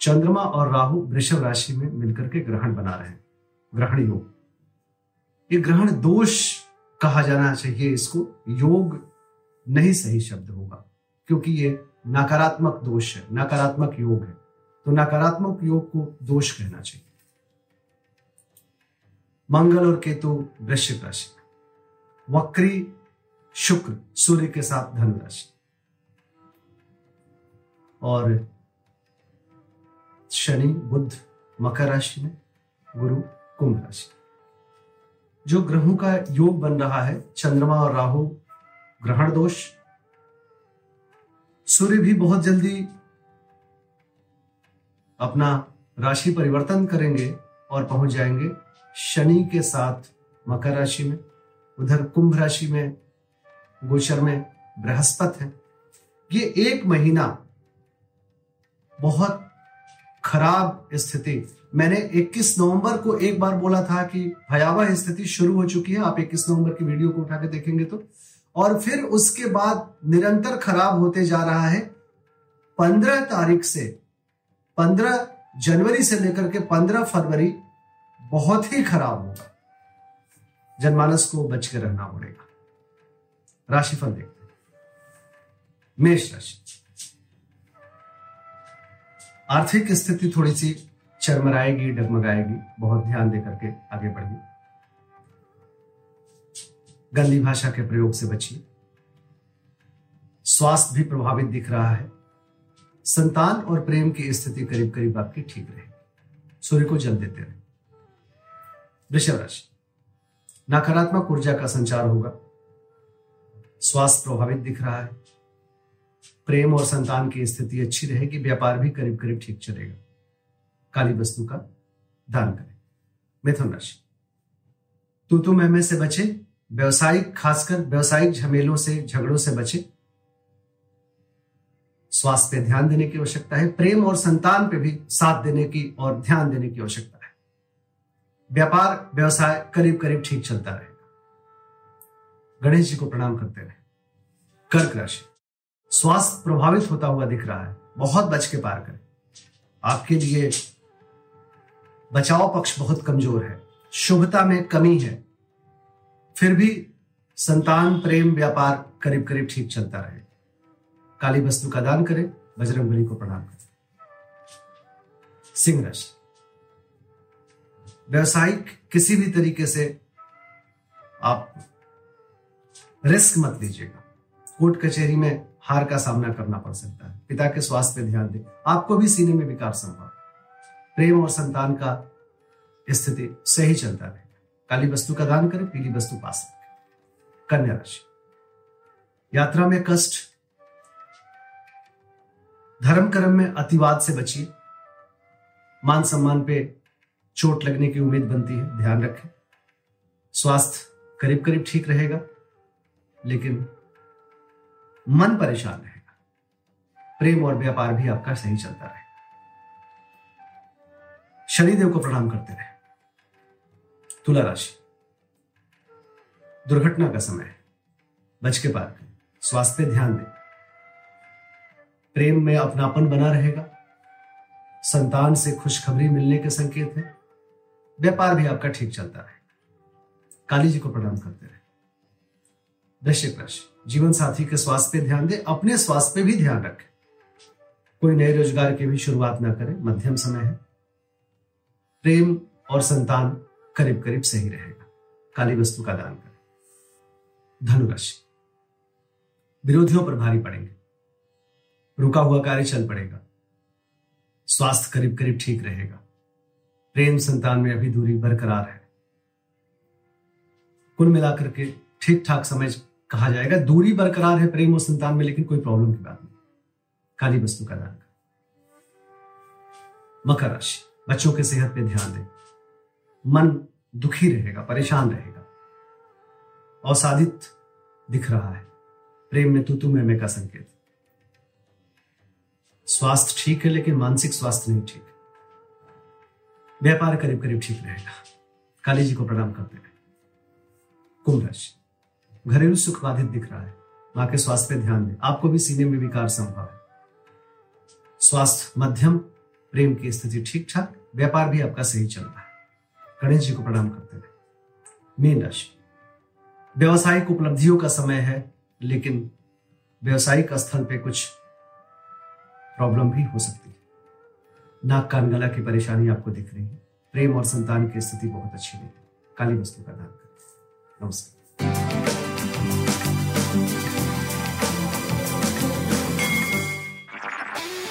चंद्रमा और राहु वृषभ राशि में मिलकर के ग्रहण बना रहे हैं। ग्रहण योग ये ग्रहण दोष कहा जाना चाहिए इसको। योग नहीं सही शब्द होगा, क्योंकि ये नकारात्मक दोष है, नकारात्मक योग है। तो नकारात्मक योग को दोष कहना चाहिए। मंगल और केतु वृश्चिक राशि। वक्री, शुक्र, सूर्य के साथ धनु राशि। और शनि बुद्ध मकर राशि में, गुरु, कुंभ राशि। जो ग्रहों का योग बन रहा है, चंद्रमा और राहु, ग्रहण दोष, सूर्य भी बहुत जल्दी अपना राशि परिवर्तन करेंगे और पहुँच जाएँगे शनि के साथ मकर राशि में। उधर कुंभ राशि में, गोचर में बृहस्पत है। ये एक महीना बहुत खराब स्थिति। मैंने 21 नवंबर को एक बार बोला था कि भयावह स्थिति शुरू हो चुकी है। आप 21 नवंबर की वीडियो को उठा के देखेंगे तो। और फिर उसके बाद निरंतर खराब होते जा रहा है। 15 तारीख से 15 जनवरी से लेकर के 15 फरवरी बहुत ही खराब होगा। जनमानस को बच के रहना पड़ेगा। राशिफल देखते हैं। मेष राशि। आर्थिक स्थिति थोड़ी सी चरमराएगी, डगमगाएगी। बहुत ध्यान देकर के आगे बढ़िए। गंदी भाषा के प्रयोग से बचिए। स्वास्थ्य भी प्रभावित दिख रहा है। संतान और प्रेम की स्थिति करीब करीब आपकी ठीक रहे सूर्य को जल देते रहे। वृषभ राशि। नकारात्मक ऊर्जा का संचार होगा। स्वास्थ्य प्रभावित दिख रहा है। प्रेम और संतान की स्थिति अच्छी रहेगी, व्यापार भी करीब करीब ठीक चलेगा। काली वस्तु का दान करें। मिथुन राशि। तू तू मैं से बचे, व्यवसायिक, खासकर व्यवसायिक झमेलों से, झगड़ों से बचे। स्वास्थ्य पे ध्यान देने की आवश्यकता है, प्रेम और संतान पे भी साथ देने की और ध्यान देने की आवश्यकता है। व्यापार, व्यवसाय करीब करीब ठीक चलता रहेगा। गणेश जी को प्रणाम करते रहे। कर्क राशि। स्वास्थ्य प्रभावित होता हुआ दिख रहा है। बहुत बच के पार करें। आपके लिए बचाव पक्ष बहुत कमज़ोर है। शुभता में कमी है। फिर भी संतान, प्रेम, व्यापार करीब करीब ठीक चलता रहे। काली वस्तु का दान करें बजरंग बली को प्रणाम करें। सिंह राशि। व्यवसायिक किसी भी तरीके से आप रिस्क मत लीजिएगा। कोर्ट कचहरी में हार का सामना करना पड़ सकता है। पिता के स्वास्थ्य पे ध्यान दें। आपको भी सीने में विकार संभव प्रेम और संतान का स्थिति सही चलता रहेगा काली वस्तु का दान करें, पीली वस्तु पास रखें कन्या राशि। यात्रा में कष्ट, धर्म कर्म में अतिवाद से बचिए। मान सम्मान पे चोट लगने की उम्मीद बनती है, ध्यान रखें। स्वास्थ्य करीब करीब ठीक रहेगा, लेकिन मन परेशान रहेगा। प्रेम और व्यापार भी आपका सही चलता रहेगा। शनिदेव को प्रणाम करते रहे। तुला राशि। दुर्घटना का समय बच के पार स्वास्थ्य ध्यान दें। प्रेम में अपनापन बना रहेगा। संतान से खुशखबरी मिलने के संकेत है। व्यापार भी आपका ठीक चलता रहे काली जी को प्रणाम करते रहे। वृश्चिक राशि। जीवन साथी के स्वास्थ्य पे ध्यान दें, अपने स्वास्थ्य पे भी ध्यान रखें। कोई नए रोज़गार की भी शुरुआत ना करें, मध्यम समय है। प्रेम और संतान करीब करीब सही रहेगा। काली वस्तु का दान करें। धनुराशि। विरोधियों पर भारी पड़ेंगे। रुका हुआ कार्य चल पड़ेगा। स्वास्थ्य करीब करीब ठीक रहेगा। प्रेम संतान में अभी दूरी बरकरार है। कुल मिलाकर के ठीक ठाक समय कहा जाएगा, दूरी बरकरार है प्रेम और संतान में, लेकिन कोई प्रॉब्लम की बात नहीं। काली वस्तु का दान मकर राशि, बच्चों के सेहत पे ध्यान दें। मन दुखी रहेगा, परेशान रहेगा। अवसादित दिख रहा है। प्रेम में तू में, मैं का संकेत। स्वास्थ्य ठीक है, लेकिन मानसिक स्वास्थ्य नहीं ठीक। व्यापार करीब करीब ठीक रहेगा। काली जी को प्रणाम करते हैं। कुंभ राशि घरेलू सुख बाधित दिख रहा है। माँ के स्वास्थ्य पे ध्यान दें। आपको भी सीने में विकार संभव है। स्वास्थ्य मध्यम, प्रेम की स्थिति ठीक ठाक व्यापार भी आपका सही चल रहा है। गणेश जी को प्रणाम करते हैं मीन राशि। व्यवसायिक उपलब्धियों का समय है, लेकिन व्यवसायिक स्थल पे कुछ प्रॉब्लम भी हो सकती है। नाक कान गला की परेशानी आपको दिख रही है। प्रेम और संतान की स्थिति बहुत अच्छी नहीं है। काली वस्तु का दान करें नमस्कार।